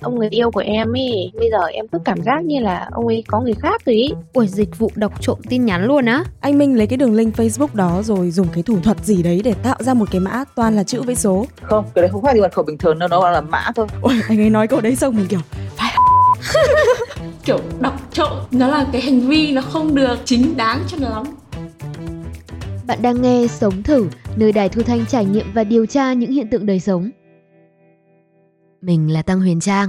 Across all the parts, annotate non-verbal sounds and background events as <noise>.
ông người yêu của em ý bây giờ em cứ cảm giác như là ông ấy có người khác rồi ý Ui dịch vụ đọc trộm tin nhắn luôn á Anh Minh lấy cái đường link Facebook đó rồi dùng cái thủ thuật gì đấy để tạo ra một cái mã toàn là chữ với số. không cái đấy không phải mật khẩu bình thường đâu nó là mã thôi Ôi, anh ấy nói câu đấy xong mình kiểu <laughs> kiểu đọc trộm nó là cái hành vi nó không được chính đáng cho lắm Bạn đang nghe Sống Thử, nơi đài thu thanh trải nghiệm và điều tra những hiện tượng đời sống. Mình là Tăng Huyền Trang.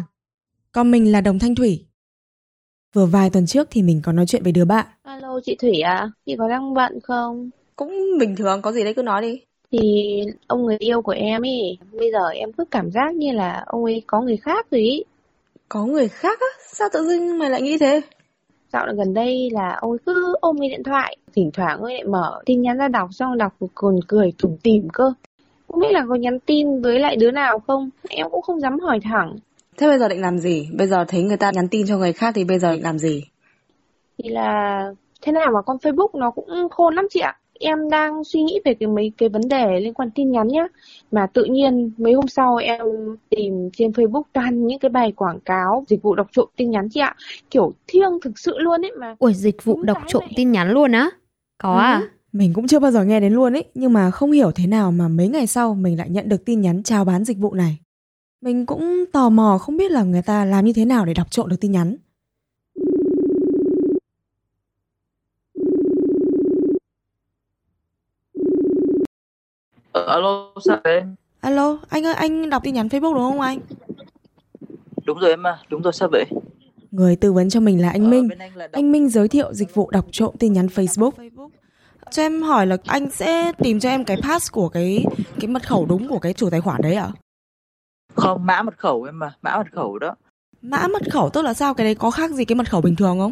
Còn mình là Đồng Thanh Thủy. Vừa vài tuần trước thì mình có nói chuyện với đứa bạn. alo chị thủy à chị có đang bận không Cũng bình thường, có gì đấy cứ nói đi. thì ông người yêu của em ý bây giờ em cứ cảm giác như là ông ấy có người khác rồi ý Có người khác á? Sao tự dưng mày lại nghĩ thế? dạo gần đây là ông ấy cứ ôm cái điện thoại thỉnh thoảng ông ấy lại mở tin nhắn ra đọc xong đọc còn cười tủm tỉm cơ không biết là có nhắn tin với lại đứa nào không em cũng không dám hỏi thẳng Thế bây giờ định làm gì? Bây giờ thấy người ta nhắn tin cho người khác thì bây giờ định làm gì? thì là thế nào mà con Facebook nó cũng khôn lắm chị ạ em đang suy nghĩ về cái mấy cái vấn đề liên quan tin nhắn nhá mà tự nhiên mấy hôm sau em tìm trên Facebook toàn những cái bài quảng cáo dịch vụ đọc trộm tin nhắn chị ạ kiểu thiêng thực sự luôn ấy mà Ui dịch vụ đọc trộm này. tin nhắn luôn á Có à? Mình cũng chưa bao giờ nghe đến luôn ấy, nhưng mà không hiểu thế nào mà mấy ngày sau mình lại nhận được tin nhắn chào bán dịch vụ này. Mình cũng tò mò không biết là người ta làm như thế nào để đọc trộm được tin nhắn. ờ, alo sao đấy Alo, anh ơi, anh đọc tin nhắn Facebook đúng không anh? đúng rồi em à đúng rồi sao vậy Người tư vấn cho mình là anh Ờ, Minh. anh là đọc- Anh Minh giới thiệu dịch vụ đọc trộm tin nhắn Facebook. Cho em hỏi là anh sẽ tìm cho em cái pass của cái cái mật khẩu đúng của cái chủ tài khoản đấy ạ? không mã mật khẩu em mà mã mật khẩu đó Mã mật khẩu tức là sao? Cái đấy có khác gì cái mật khẩu bình thường không?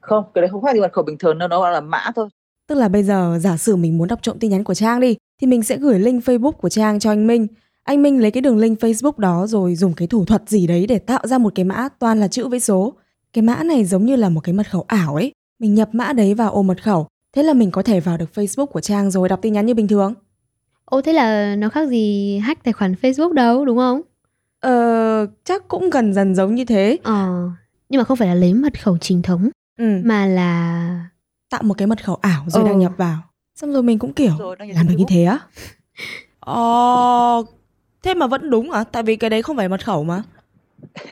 không cái đấy không phải thì mật khẩu bình thường đâu nó là mã thôi Tức là bây giờ giả sử mình muốn đọc trộm tin nhắn của Trang đi thì mình sẽ gửi link Facebook của Trang cho anh Minh. Anh Minh lấy cái đường link Facebook đó rồi dùng cái thủ thuật gì đấy để tạo ra một cái mã toàn là chữ với số. Cái mã này giống như là một cái mật khẩu ảo ấy. Mình nhập mã đấy vào ô mật khẩu. Thế là mình có thể vào được Facebook của Trang rồi đọc tin nhắn như bình thường. Ô thế là nó khác gì hack tài khoản Facebook đâu đúng không? Ờ, chắc cũng gần dần giống như thế. Ờ Nhưng mà không phải là lấy mật khẩu chính thống Ừ, Mà là tạo một cái mật khẩu ảo rồi Ừ. đăng nhập vào. Xong rồi mình cũng kiểu làm được như thế á? <laughs> Ờ, thế mà vẫn đúng à? Tại vì cái đấy không phải mật khẩu mà.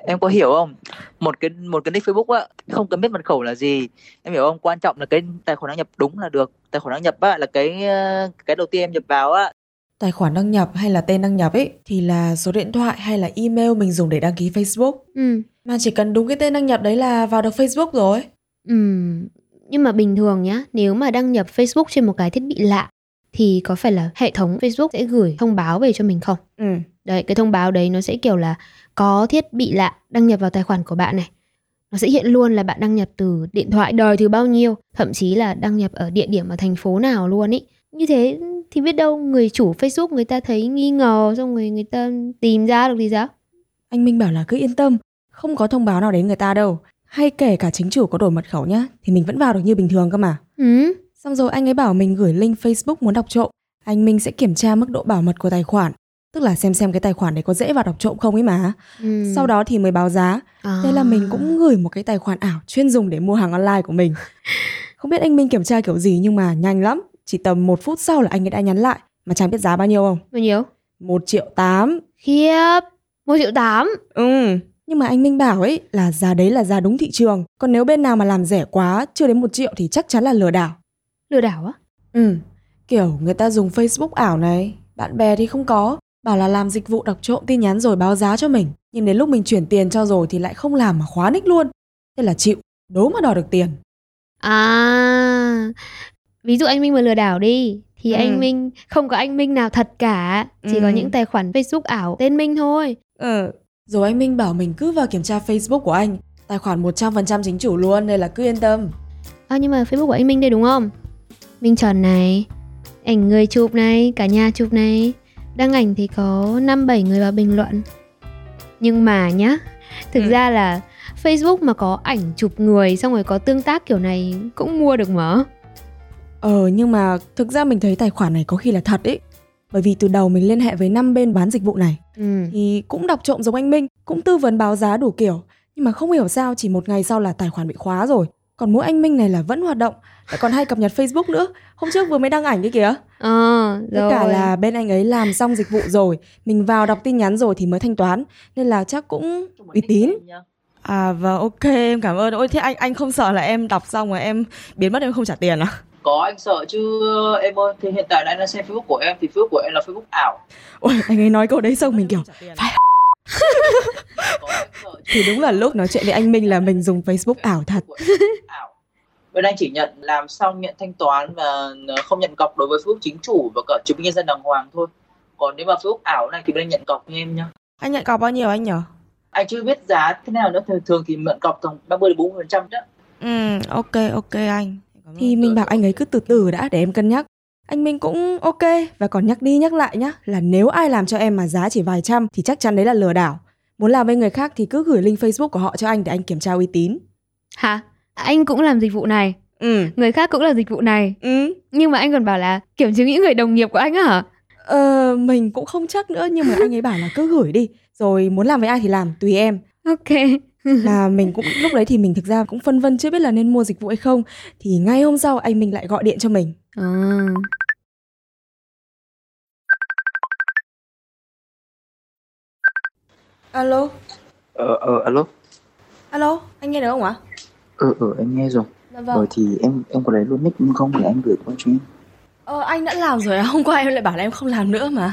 Em có hiểu không một cái một cái nick Facebook á không cần biết mật khẩu là gì em hiểu không quan trọng là cái tài khoản đăng nhập đúng là được tài khoản đăng nhập á là cái ờ, cái đầu tiên em nhập vào á Tài khoản đăng nhập hay là tên đăng nhập ấy thì là số điện thoại hay là email mình dùng để đăng ký Facebook. Ừ Mà chỉ cần đúng cái tên đăng nhập đấy là vào được Facebook rồi. Ừ, nhưng mà bình thường nhá, nếu mà đăng nhập Facebook trên một cái thiết bị lạ thì có phải là hệ thống Facebook sẽ gửi thông báo về cho mình không? Ừ. Đấy, cái thông báo đấy nó sẽ kiểu là có thiết bị lạ đăng nhập vào tài khoản của bạn này. Nó sẽ hiện luôn là bạn đăng nhập từ điện thoại đời thứ bao nhiêu, thậm chí là đăng nhập ở địa điểm ở thành phố nào luôn ý. Như thế thì biết đâu người chủ Facebook người ta thấy nghi ngờ xong rồi người ta tìm ra được thì sao? Anh Minh bảo là cứ yên tâm, không có thông báo nào đến người ta đâu. Hay kể cả chính chủ có đổi mật khẩu nhá, thì mình vẫn vào được như bình thường cơ mà. Ừ, Xong rồi anh ấy bảo mình gửi link Facebook muốn đọc trộm. Anh Minh sẽ kiểm tra mức độ bảo mật của tài khoản. Tức là xem xem cái tài khoản đấy có dễ vào đọc trộm không ấy mà. ừ. Sau đó thì mới báo giá. à. Thế là mình cũng gửi một cái tài khoản ảo chuyên dùng để mua hàng online của mình. <laughs> Không biết anh Minh kiểm tra kiểu gì nhưng mà nhanh lắm. Chỉ tầm một phút sau là anh ấy đã nhắn lại. Mà chẳng biết giá bao nhiêu không? bao nhiêu? một triệu tám Khiếp, 1 triệu 8 Ừ. Nhưng mà anh Minh bảo ấy là giá đấy là giá đúng thị trường. Còn nếu bên nào mà làm rẻ quá, chưa đến một triệu thì chắc chắn là lừa đảo. Lừa đảo á? Ừ. Kiểu người ta dùng Facebook ảo này, bạn bè thì không có. Bảo là làm dịch vụ đọc trộm tin nhắn rồi báo giá cho mình. Nhưng đến lúc mình chuyển tiền cho rồi thì lại không làm mà khóa nick luôn. Thế là chịu, đố mà đòi được tiền. À, ví dụ anh Minh mà lừa đảo đi thì Ừ. anh Minh không có anh Minh nào thật cả, chỉ có Ừ. những tài khoản Facebook ảo tên Minh thôi. Ừ. Rồi anh Minh bảo mình cứ vào kiểm tra Facebook của anh. Tài khoản 100% chính chủ luôn nên là cứ yên tâm. À nhưng mà Facebook của anh Minh đây đúng không? Minh Trần này, ảnh người chụp này, cả nhà chụp này. Đăng ảnh thì có 5 7 người vào bình luận. Nhưng mà nhá, thực Ừ. ra là Facebook mà có ảnh chụp người xong rồi có tương tác kiểu này cũng mua được mà. Ờ nhưng mà thực ra mình thấy tài khoản này có khi là thật ấy. Bởi vì từ đầu mình liên hệ với năm bên bán dịch vụ này Ừ. thì cũng đọc trộm giống anh Minh, cũng tư vấn báo giá đủ kiểu. Nhưng mà không hiểu sao chỉ một ngày sau là tài khoản bị khóa rồi. Còn mỗi anh Minh này là vẫn hoạt động, còn hay cập nhật Facebook nữa. Hôm trước vừa mới đăng ảnh cái kìa. Ờ, Tất cả là bên anh ấy làm xong dịch vụ rồi, mình vào đọc tin nhắn rồi thì mới thanh toán. Nên là chắc cũng uy tín. À vâng ok em cảm ơn. Ôi thế anh anh không sợ là em đọc xong rồi em biến mất em không trả tiền à? có anh sợ chứ em ơi thì hiện tại là anh đang xem facebook của em thì facebook của em là facebook ảo Ôi anh ấy nói câu đấy xong mình kiểu phải có anh sợ chứ thì đúng là lúc nói chuyện với anh Minh là mình dùng Facebook ảo thật. Bên anh chỉ nhận làm xong nhận thanh toán và không nhận cọc đối với facebook chính chủ và cả chứng minh nhân dân đàng hoàng thôi còn nếu mà facebook ảo này thì bên anh nhận cọc như em nhá Anh nhận cọc bao nhiêu anh nhở? anh chưa biết giá thế nào nữa thường thường thì nhận cọc tầm 30 đến 40 phần trăm đó Ừ ok ok anh. Thì mình bảo anh ấy cứ từ từ đã để em cân nhắc. Anh Minh cũng ok và còn nhắc đi nhắc lại nhá là nếu ai làm cho em mà giá chỉ vài trăm thì chắc chắn đấy là lừa đảo. Muốn làm với người khác thì cứ gửi link Facebook của họ cho anh để anh kiểm tra uy tín. Hả? Anh cũng làm dịch vụ này, Ừ. người khác cũng làm dịch vụ này. Ừ. Nhưng mà anh còn bảo là kiểm chứng những người đồng nghiệp của anh á hả? Ờ, mình cũng không chắc nữa nhưng mà anh ấy bảo là cứ gửi đi rồi muốn làm với ai thì làm tùy em Ok. <laughs> là mình cũng lúc đấy thì mình thực ra cũng phân vân chưa biết là nên mua dịch vụ hay không thì ngay hôm sau anh mình lại gọi điện cho mình À. alo ờ ờ alo alo anh nghe được không ạ ờ ờ em nghe rồi. Dạ rồi thì em em có lấy luôn nick không để anh gửi qua cho em. Ờ, anh đã làm rồi à? Hôm qua em lại bảo là em không làm nữa mà.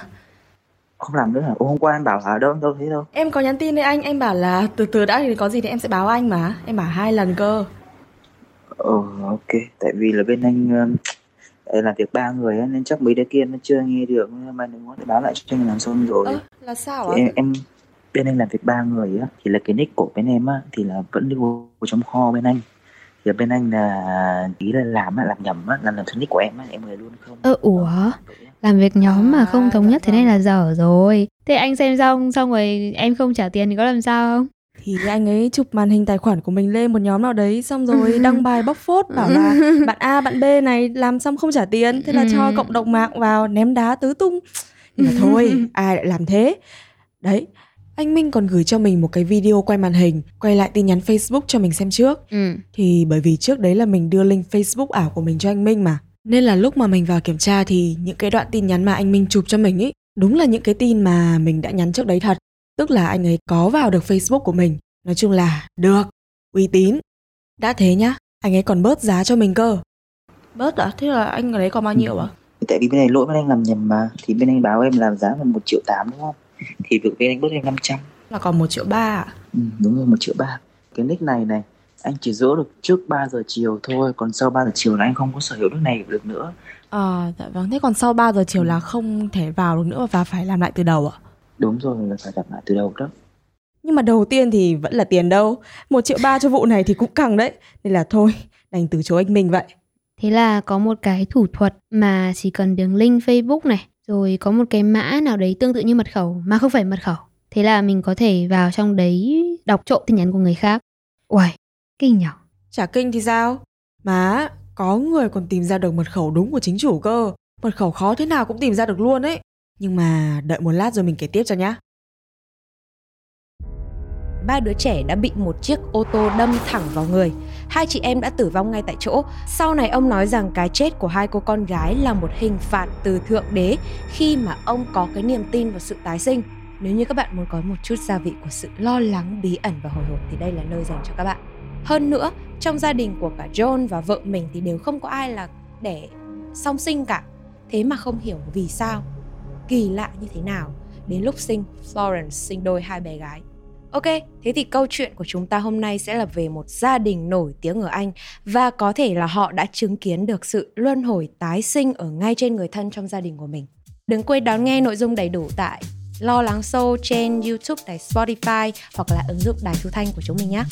Không làm nữa hả? Ô, hôm qua em bảo là đâu đâu thế đâu? Em có nhắn tin với anh. Anh bảo là từ từ đã thì có gì thì em sẽ báo anh mà. Em bảo hai lần cơ. Ờ ok. Tại vì là bên anh ờ, làm việc ba người nên chắc mấy đứa kia nó chưa nghe được. Nên mà nếu muốn báo lại cho anh làm xong rồi. Ơ là sao ạ? thì em, em bên anh làm việc ba người á thì là cái nick của bên em á thì là vẫn lưu trong kho bên anh thì bên anh là ý là làm á làm nhầm á làm làm theo nick của em á em người luôn không Ơ ủa? Làm việc nhóm mà không thống nhất thế này là dở rồi. Thế anh xem xong xong rồi em không trả tiền thì có làm sao không? thì anh ấy chụp màn hình tài khoản của mình lên một nhóm nào đấy xong rồi <laughs> đăng bài bóc phốt bảo là <laughs> bạn A bạn B này làm xong không trả tiền thế là cho Ừ. cộng đồng mạng vào ném đá tứ tung nhưng mà thôi <laughs> ai lại làm thế đấy anh Minh còn gửi cho mình một cái video quay màn hình quay lại tin nhắn Facebook cho mình xem trước. Ừ. thì bởi vì trước đấy là mình đưa link Facebook ảo của mình cho anh Minh mà. Nên là lúc mà mình vào kiểm tra thì những cái đoạn tin nhắn mà anh Minh chụp cho mình ý đúng là những cái tin mà mình đã nhắn trước đấy thật. Tức là anh ấy có vào được Facebook của mình. Nói chung là được uy tín. Đã thế nhá anh ấy còn bớt giá cho mình cơ. Bớt à? Thế là anh ở đấy còn bao nhiêu à? Tại vì bên này lỗi bên anh làm nhầm mà. Thì bên anh báo em làm giá là một triệu tám đúng không thì việc bên anh bớt em 500 là còn một triệu ba à ừ, đúng rồi một triệu ba. Cái nick này này anh chỉ giữ được trước 3 giờ chiều thôi còn sau 3 giờ chiều là anh không có sở hữu nick này được nữa. Ờ dạ vâng thế còn sau 3 giờ chiều là không thể vào được nữa và phải làm lại từ đầu à đúng rồi là phải đặt lại từ đầu đó. Nhưng mà đầu tiên thì vẫn là tiền đâu. Một triệu ba cho vụ này thì cũng căng đấy. Nên là thôi đành từ chối anh Minh vậy. Thế là có một cái thủ thuật mà chỉ cần đường link Facebook này, rồi có một cái mã nào đấy tương tự như mật khẩu mà không phải mật khẩu. Thế là mình có thể vào trong đấy đọc trộm tin nhắn của người khác. Uầy, kinh nhở. Chả kinh thì sao Má có người còn tìm ra được mật khẩu đúng của chính chủ cơ Mật khẩu khó thế nào cũng tìm ra được luôn ấy Nhưng mà đợi một lát rồi mình kể tiếp cho nhá ba đứa trẻ đã bị một chiếc ô tô đâm thẳng vào người. Hai chị em đã tử vong ngay tại chỗ. Sau này ông nói rằng cái chết của hai cô con gái là một hình phạt từ thượng đế khi mà ông có cái niềm tin vào sự tái sinh. Nếu như các bạn muốn có một chút gia vị của sự lo lắng, bí ẩn và hồi hộp thì đây là nơi dành cho các bạn. Hơn nữa, trong gia đình của cả John và vợ mình thì đều không có ai là đẻ song sinh cả. Thế mà không hiểu vì sao. Kỳ lạ như thế nào. Đến lúc sinh, Florence sinh đôi hai bé gái. Ok, thế thì câu chuyện của chúng ta hôm nay sẽ là về một gia đình nổi tiếng ở Anh và có thể là họ đã chứng kiến được sự luân hồi tái sinh ở ngay trên người thân trong gia đình của mình. Đừng quên đón nghe nội dung đầy đủ tại Lo Lắng Show trên YouTube, tại Spotify hoặc là ứng dụng đài thu thanh của chúng mình nhé.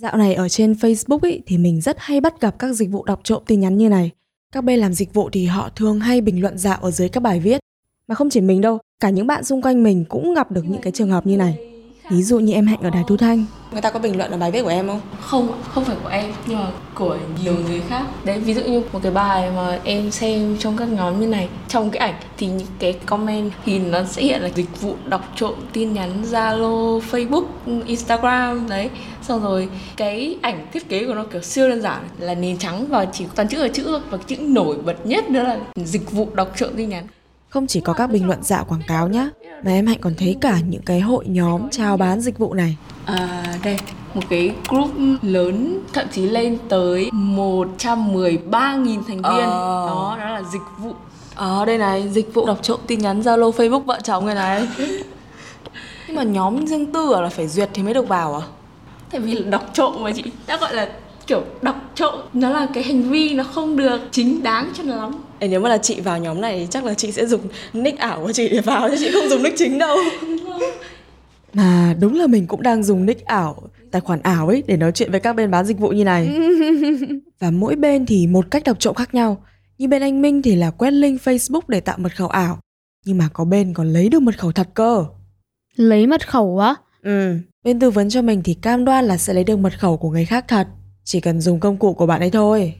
Dạo này ở trên Facebook ý, thì mình rất hay bắt gặp các dịch vụ đọc trộm tin nhắn như này. Các bên làm dịch vụ thì họ thường hay bình luận dạo ở dưới các bài viết. Mà không chỉ mình đâu, cả những bạn xung quanh mình cũng gặp được những cái trường hợp như này. Ví dụ như em Hạnh ở Đài Thu Thanh. Người ta có bình luận ở bài viết của em không? Không, không phải của em nhưng mà của nhiều người khác. Đấy, ví dụ như một cái bài mà em xem trong các nhóm như này, trong cái ảnh thì những cái comment thì nó sẽ hiện là dịch vụ đọc trộm tin nhắn Zalo, Facebook, Instagram đấy. Xong rồi cái ảnh thiết kế của nó kiểu siêu đơn giản là nền trắng và chỉ toàn chữ là chữ và chữ nổi bật nhất nữa là dịch vụ đọc trộm tin nhắn. Không chỉ có các bình luận dạo quảng cáo nhá, mà em Hạnh còn thấy cả những cái hội nhóm chào bán dịch vụ này. À đây, một cái group lớn thậm chí lên tới 113.000 thành viên. Ờ. Đó, đó là dịch vụ. Ờ đây này, dịch vụ đọc trộm tin nhắn Zalo, Facebook vợ chồng này này. Nhưng mà nhóm riêng tư à là phải duyệt thì mới được vào à? Tại vì là đọc trộm mà chị đã gọi là kiểu đọc trộm nó là cái hành vi nó không được chính đáng cho lắm Ê, nếu mà là chị vào nhóm này chắc là chị sẽ dùng nick ảo của chị để vào chứ chị không dùng nick chính đâu. <laughs> Mà đúng là mình cũng đang dùng nick ảo, tài khoản ảo ấy để nói chuyện với các bên bán dịch vụ như này. <laughs> Và mỗi bên thì một cách đọc trộm khác nhau. Như bên anh Minh thì là quét link Facebook để tạo mật khẩu ảo. Nhưng mà có bên còn lấy được mật khẩu thật cơ. Lấy mật khẩu á? Ừ, bên tư vấn cho mình thì cam đoan là sẽ lấy được mật khẩu của người khác thật. Chỉ cần dùng công cụ của bạn ấy thôi.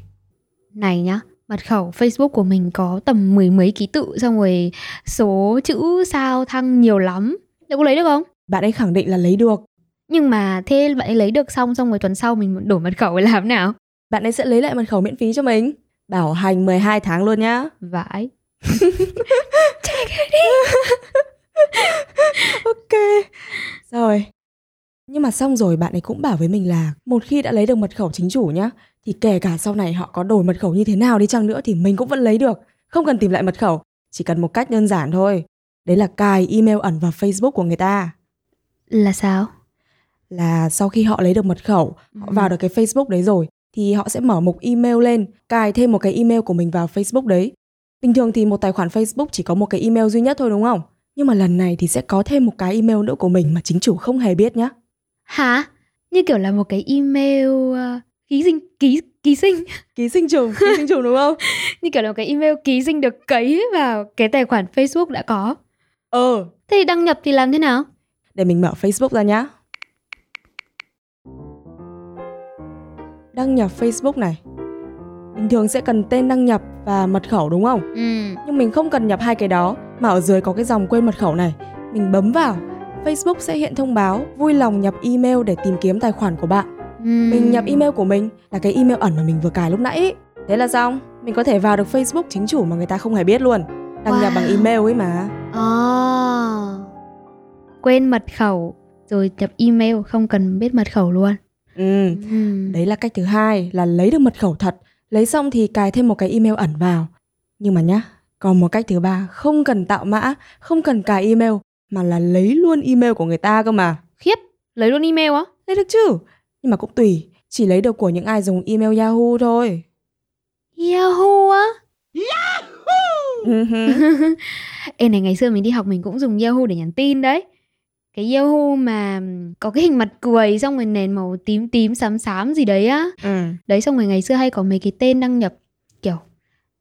Này nhá, mật khẩu Facebook của mình có tầm mười mấy ký tự xong rồi số chữ sao thăng nhiều lắm. Liệu có lấy được không? Bạn ấy khẳng định là lấy được. Nhưng mà thế bạn ấy lấy được xong xong rồi tuần sau mình đổi mật khẩu làm nào? Bạn ấy sẽ lấy lại mật khẩu miễn phí cho mình. Bảo hành 12 tháng luôn nhá. Vãi. <laughs> ok. Rồi. Nhưng mà xong rồi bạn ấy cũng bảo với mình là một khi đã lấy được mật khẩu chính chủ nhá, thì kể cả sau này họ có đổi mật khẩu như thế nào đi chăng nữa thì mình cũng vẫn lấy được. Không cần tìm lại mật khẩu, chỉ cần một cách đơn giản thôi. Đấy là cài email ẩn vào Facebook của người ta. Là sao? Là sau khi họ lấy được mật khẩu, họ Ừ. vào được cái Facebook đấy rồi thì họ sẽ mở mục email lên, cài thêm một cái email của mình vào Facebook đấy. Bình thường thì một tài khoản Facebook chỉ có một cái email duy nhất thôi đúng không? Nhưng mà lần này thì sẽ có thêm một cái email nữa của mình mà chính chủ không hề biết nhá. Hả? Như kiểu là một cái email uh, ký sinh ký ký sinh <laughs> Ký sinh trùng, ký sinh trùng đúng không? <laughs> như kiểu là một cái email ký sinh được cấy vào cái tài khoản Facebook đã có. Ờ, Thế thì đăng nhập thì làm thế nào? để mình mở Facebook ra nhá. Đăng nhập Facebook này. Bình thường sẽ cần tên đăng nhập và mật khẩu đúng không? Ừ. Nhưng mình không cần nhập hai cái đó mà ở dưới có cái dòng quên mật khẩu này. Mình bấm vào, Facebook sẽ hiện thông báo vui lòng nhập email để tìm kiếm tài khoản của bạn. Mình nhập email của mình là cái email ẩn mà mình vừa cài lúc nãy. ý. Thế là xong, mình có thể vào được Facebook chính chủ mà người ta không hề biết luôn. Đăng nhập Wow. bằng email ấy mà. À. Quên mật khẩu rồi nhập email không cần biết mật khẩu luôn. Ừ. Ừ. Đấy là cách thứ hai là lấy được mật khẩu thật. Lấy xong thì cài thêm một cái email ẩn vào. Nhưng mà nhá, còn một cách thứ ba không cần tạo mã, không cần cài email mà là lấy luôn email của người ta cơ mà. Khiếp, lấy luôn email á? Lấy được chứ? Nhưng mà cũng tùy, chỉ lấy được của những ai dùng email Yahoo thôi. Yahoo á? Hứ. <laughs> Ê này ngày xưa mình đi học mình cũng dùng Yahoo để nhắn tin đấy. Cái Yahoo mà có cái hình mặt cười xong rồi nền màu tím tím xám xám gì đấy á. ừ. Đấy xong rồi ngày xưa hay có mấy cái tên đăng nhập kiểu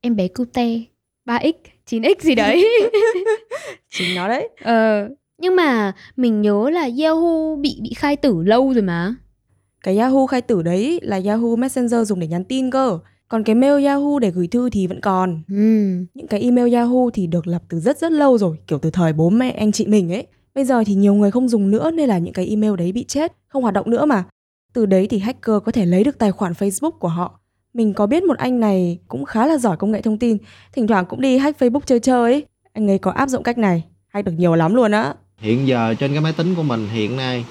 em bé cute 3x, 9x gì đấy. <laughs> Chính nó đấy. ờ, nhưng mà mình nhớ là Yahoo bị bị khai tử lâu rồi mà. Cái Yahoo khai tử đấy là Yahoo Messenger dùng để nhắn tin cơ. Còn cái mail Yahoo để gửi thư thì vẫn còn. Ừ. Những cái email Yahoo thì được lập từ rất rất lâu rồi, kiểu từ thời bố mẹ anh chị mình ấy. Bây giờ thì nhiều người không dùng nữa nên là những cái email đấy bị chết, không hoạt động nữa mà. Từ đấy thì hacker có thể lấy được tài khoản Facebook của họ. Mình có biết một anh này cũng khá là giỏi công nghệ thông tin, thỉnh thoảng cũng đi hack Facebook chơi chơi ấy. Anh ấy có áp dụng cách này, hack được nhiều lắm luôn á. Hiện giờ trên cái máy tính của mình hiện nay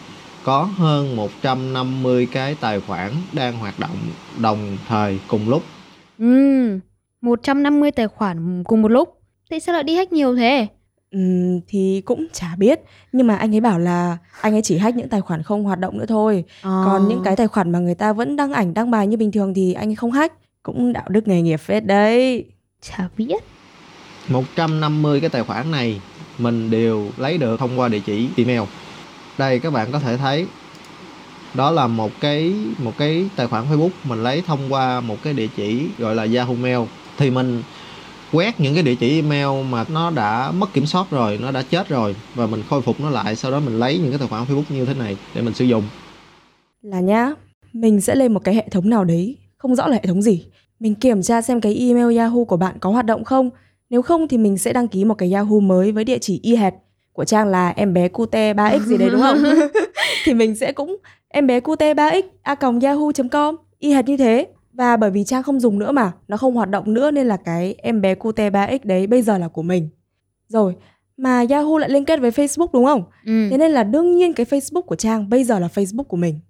có hơn 150 cái tài khoản đang hoạt động đồng thời cùng lúc. Ừ. 150 tài khoản cùng một lúc. Thế sao lại đi hack nhiều thế? Ừm, thì cũng chả biết, nhưng mà anh ấy bảo là anh ấy chỉ hack những tài khoản không hoạt động nữa thôi. Ờ. Còn những cái tài khoản mà người ta vẫn đăng ảnh đăng bài như bình thường thì anh ấy không hack cũng đạo đức nghề nghiệp phết đấy chả biết. 150 cái tài khoản này mình đều lấy được thông qua địa chỉ email. Đây các bạn có thể thấy đó là một cái một cái tài khoản Facebook mình lấy thông qua một cái địa chỉ gọi là Yahoo Mail thì mình quét những cái địa chỉ email mà nó đã mất kiểm soát rồi nó đã chết rồi và mình khôi phục nó lại sau đó mình lấy những cái tài khoản facebook như thế này để mình sử dụng. Là nhá mình sẽ lên một cái hệ thống nào đấy không rõ là hệ thống gì. Mình kiểm tra xem cái email yahoo của bạn có hoạt động không. Nếu không thì mình sẽ đăng ký một cái yahoo mới với địa chỉ e của trang là em bé cute 3x gì đấy đúng không? <laughs> Thì mình sẽ cũng em bé cute 3x a yahoo com y hệt như thế và bởi vì trang không dùng nữa mà nó không hoạt động nữa nên là cái em bé cute 3x đấy bây giờ là của mình rồi mà Yahoo lại liên kết với Facebook đúng không? Ừ. Thế nên là đương nhiên cái Facebook của Trang bây giờ là Facebook của mình.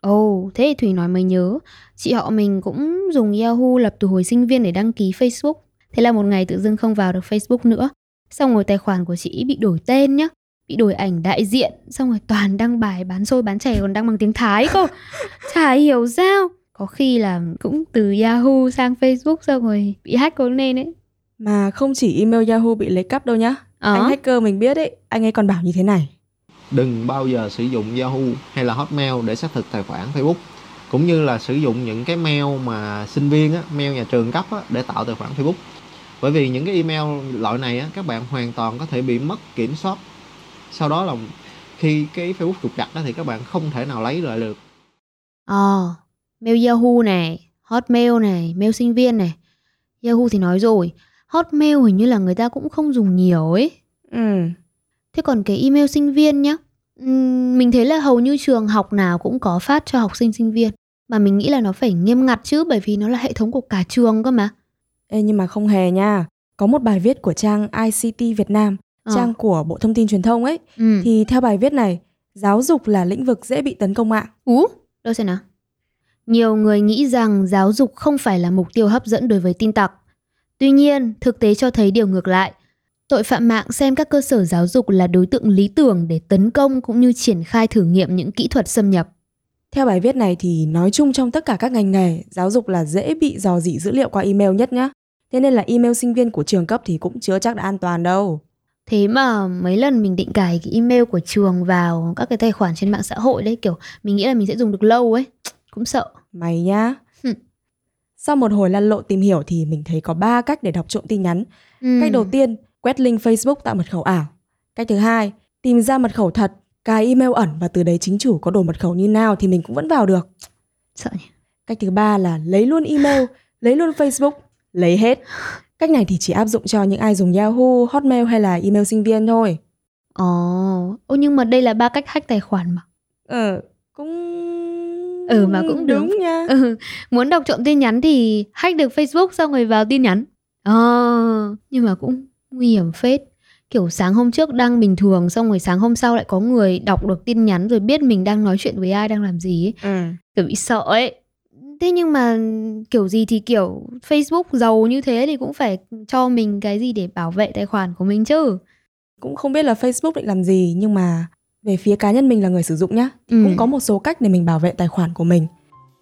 Ồ, oh, thế thì Thủy nói mới nhớ, chị họ mình cũng dùng Yahoo lập từ hồi sinh viên để đăng ký Facebook. Thế là một ngày tự dưng không vào được Facebook nữa. Xong rồi tài khoản của chị bị đổi tên nhá, bị đổi ảnh đại diện, xong rồi toàn đăng bài bán xôi bán chè còn đăng bằng tiếng Thái cơ. <laughs> Chả hiểu sao. Có khi là cũng từ Yahoo sang Facebook xong rồi bị hack có nên ấy. Mà không chỉ email Yahoo bị lấy cắp đâu nhá. À. Anh hacker mình biết ấy, anh ấy còn bảo như thế này đừng bao giờ sử dụng Yahoo hay là Hotmail để xác thực tài khoản Facebook cũng như là sử dụng những cái mail mà sinh viên á, mail nhà trường cấp á, để tạo tài khoản Facebook bởi vì những cái email loại này á, các bạn hoàn toàn có thể bị mất kiểm soát sau đó là khi cái Facebook trục trặc á, thì các bạn không thể nào lấy lại được Ờ, à, mail Yahoo này, Hotmail này, mail sinh viên này. Yahoo thì nói rồi, Hotmail hình như là người ta cũng không dùng nhiều ấy. Ừ. Thế còn cái email sinh viên nhá, mình thấy là hầu như trường học nào cũng có phát cho học sinh sinh viên. Mà mình nghĩ là nó phải nghiêm ngặt chứ bởi vì nó là hệ thống của cả trường cơ mà. Ê nhưng mà không hề nha. Có một bài viết của trang ICT Việt Nam, ờ. trang của Bộ Thông tin Truyền thông ấy. Ừ. Thì theo bài viết này, giáo dục là lĩnh vực dễ bị tấn công mạng. Ú, đâu xem nào. Nhiều người nghĩ rằng giáo dục không phải là mục tiêu hấp dẫn đối với tin tặc. Tuy nhiên, thực tế cho thấy điều ngược lại. Tội phạm mạng xem các cơ sở giáo dục là đối tượng lý tưởng để tấn công cũng như triển khai thử nghiệm những kỹ thuật xâm nhập. Theo bài viết này thì nói chung trong tất cả các ngành nghề, giáo dục là dễ bị dò dỉ dữ liệu qua email nhất nhá. Thế nên là email sinh viên của trường cấp thì cũng chưa chắc đã an toàn đâu. Thế mà mấy lần mình định cài cái email của trường vào các cái tài khoản trên mạng xã hội đấy kiểu mình nghĩ là mình sẽ dùng được lâu ấy, cũng sợ. Mày nhá. Sau một hồi lăn lộn tìm hiểu thì mình thấy có 3 cách để đọc trộm tin nhắn. Ừ. Cách đầu tiên, quét link Facebook tạo mật khẩu ảo. Cách thứ hai, tìm ra mật khẩu thật, cài email ẩn và từ đấy chính chủ có đổi mật khẩu như nào thì mình cũng vẫn vào được. Sợ nhỉ. Cách thứ ba là lấy luôn email, lấy luôn Facebook, lấy hết. Cách này thì chỉ áp dụng cho những ai dùng Yahoo, Hotmail hay là email sinh viên thôi. Ồ, ô nhưng mà đây là ba cách hack tài khoản mà. Ờ, cũng ừ mà cũng đúng, đúng nha. Ừ, muốn đọc trộm tin nhắn thì hack được Facebook xong rồi vào tin nhắn. Ờ, nhưng mà cũng nguy hiểm phết kiểu sáng hôm trước đang bình thường xong rồi sáng hôm sau lại có người đọc được tin nhắn rồi biết mình đang nói chuyện với ai đang làm gì ấy ừ. kiểu bị sợ ấy thế nhưng mà kiểu gì thì kiểu Facebook giàu như thế thì cũng phải cho mình cái gì để bảo vệ tài khoản của mình chứ cũng không biết là Facebook định làm gì nhưng mà về phía cá nhân mình là người sử dụng nhá ừ. cũng có một số cách để mình bảo vệ tài khoản của mình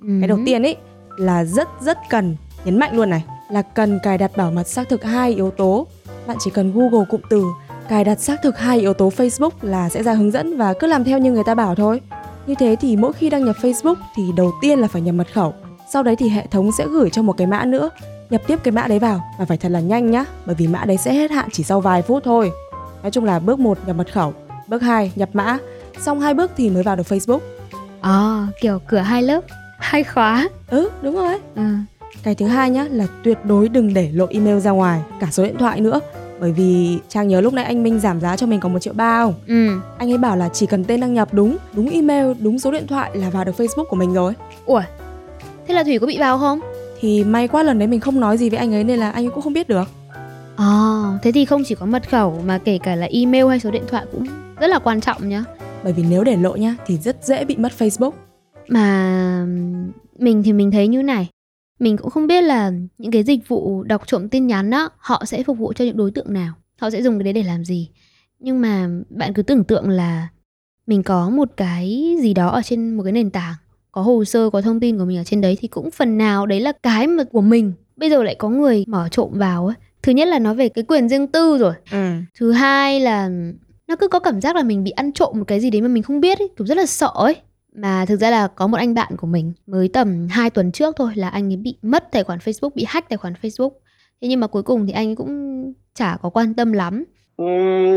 ừ. cái đầu tiên ấy là rất rất cần nhấn mạnh luôn này là cần cài đặt bảo mật xác thực hai yếu tố bạn chỉ cần Google cụm từ cài đặt xác thực hai yếu tố Facebook là sẽ ra hướng dẫn và cứ làm theo như người ta bảo thôi. Như thế thì mỗi khi đăng nhập Facebook thì đầu tiên là phải nhập mật khẩu, sau đấy thì hệ thống sẽ gửi cho một cái mã nữa. Nhập tiếp cái mã đấy vào và phải thật là nhanh nhá, bởi vì mã đấy sẽ hết hạn chỉ sau vài phút thôi. Nói chung là bước 1 nhập mật khẩu, bước 2 nhập mã, xong hai bước thì mới vào được Facebook. À, kiểu cửa hai lớp, hai khóa. Ừ, đúng rồi. Ừ. Cái thứ hai nhá là tuyệt đối đừng để lộ email ra ngoài, cả số điện thoại nữa bởi vì trang nhớ lúc nãy anh minh giảm giá cho mình còn một triệu ba không ừ anh ấy bảo là chỉ cần tên đăng nhập đúng đúng email đúng số điện thoại là vào được facebook của mình rồi ủa thế là thủy có bị vào không thì may quá lần đấy mình không nói gì với anh ấy nên là anh ấy cũng không biết được à, thế thì không chỉ có mật khẩu mà kể cả là email hay số điện thoại cũng rất là quan trọng nhá. Bởi vì nếu để lộ nhá thì rất dễ bị mất facebook. Mà mình thì mình thấy như này. Mình cũng không biết là những cái dịch vụ đọc trộm tin nhắn á họ sẽ phục vụ cho những đối tượng nào họ sẽ dùng cái đấy để làm gì. Nhưng mà bạn cứ tưởng tượng là mình có một cái gì đó ở trên một cái nền tảng có hồ sơ có thông tin của mình ở trên đấy thì cũng phần nào đấy là cái mà của mình. Bây giờ lại có người mở trộm vào ấy thứ nhất là nói về cái quyền riêng tư rồi ừ. thứ hai là nó cứ có cảm giác là mình bị ăn trộm một cái gì đấy mà mình không biết ấy kiểu rất là sợ ấy mà thực ra là có một anh bạn của mình mới tầm 2 tuần trước thôi là anh ấy bị mất tài khoản Facebook, bị hack tài khoản Facebook. thế nhưng mà cuối cùng thì anh cũng chả có quan tâm lắm Ừ,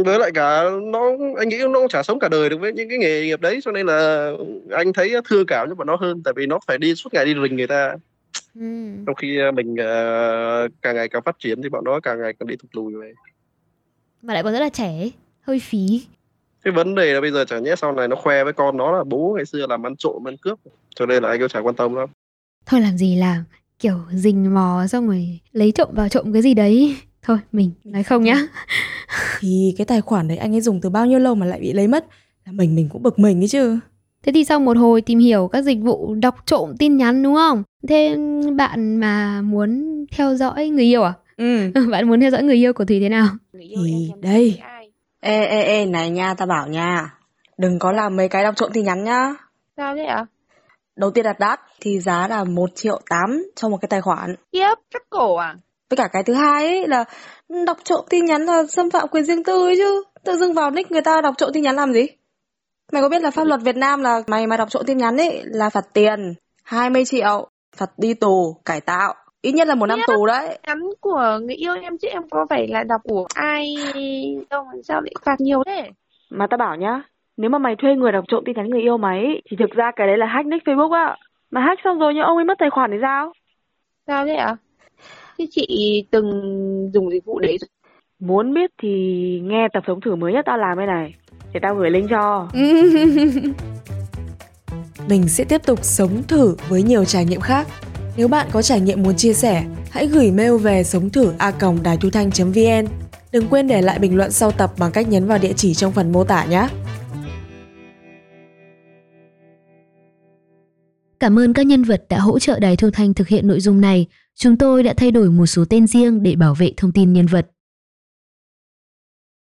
với lại cả nó anh nghĩ nó cũng chả sống cả đời được với những cái nghề nghiệp đấy cho nên là anh thấy thương cảm cho bọn nó hơn tại vì nó phải đi suốt ngày đi rình người ta ừ. trong khi ờ, mình uh, càng ngày càng phát triển thì bọn nó càng ngày càng đi thụt lùi về mà lại còn rất là trẻ ấy. hơi phí. Cái vấn đề là bây giờ chẳng nhẽ sau này nó khoe với con nó là bố ngày xưa làm ăn trộm ăn cướp cho nên là anh cũng chả quan tâm lắm. Thôi làm gì làm kiểu rình mò xong rồi lấy trộm vào trộm cái gì đấy. Thôi mình nói không nhá. Thì cái tài khoản đấy anh ấy dùng từ bao nhiêu lâu mà lại bị lấy mất? Là mình mình cũng bực mình ấy chứ thế thì sau một hồi tìm hiểu các dịch vụ đọc trộm tin nhắn đúng không? Thế bạn mà muốn theo dõi người yêu à? Ừ. <laughs> Bạn muốn theo dõi người yêu của thùy thế nào? Thì đây ê ê ê này nha ta bảo nha. Đừng có làm mấy cái đọc trộm tin nhắn nhá. Sao thế ạ? Đầu tiên đặt đắt thì giá là một triệu tám cho một cái tài khoản. Tiếp cắt cổ à? Với cả cái thứ hai ấy là đọc trộm tin nhắn là xâm phạm quyền riêng tư ấy chứ. Tự dưng vào nick người ta đọc trộm tin nhắn làm gì mày có biết là pháp luật Việt Nam là mày mà đọc trộm tin nhắn ấy là phạt tiền 20 triệu phạt đi tù cải tạo. Ít nhất là một năm tù đấy. Nhắn của người yêu em chứ em có phải là đọc của ai đâu mà sao lại phạt nhiều thế? Mà ta bảo nhá nếu mà mày thuê người đọc trộm tin nhắn người yêu mày thì thực ra cái đấy là hack nick Facebook á. Mà hack xong rồi nhưng ông ấy mất tài khoản thì sao? Sao thế ạ? Thế chị từng dùng dịch vụ đấy rồi. muốn biết thì nghe tập sống thử mới nhất tao làm đây này để tao gửi link cho <laughs> mình sẽ tiếp tục sống thử với nhiều trải nghiệm khác nếu bạn có trải nghiệm muốn chia sẻ hãy gửi mail về sống thử a đài thu thanh vn đừng quên để lại bình luận sau tập bằng cách nhấn vào địa chỉ trong phần mô tả nhé Cảm ơn các nhân vật đã hỗ trợ Đài Thu Thanh thực hiện nội dung này. Chúng tôi đã thay đổi một số tên riêng để bảo vệ thông tin nhân vật.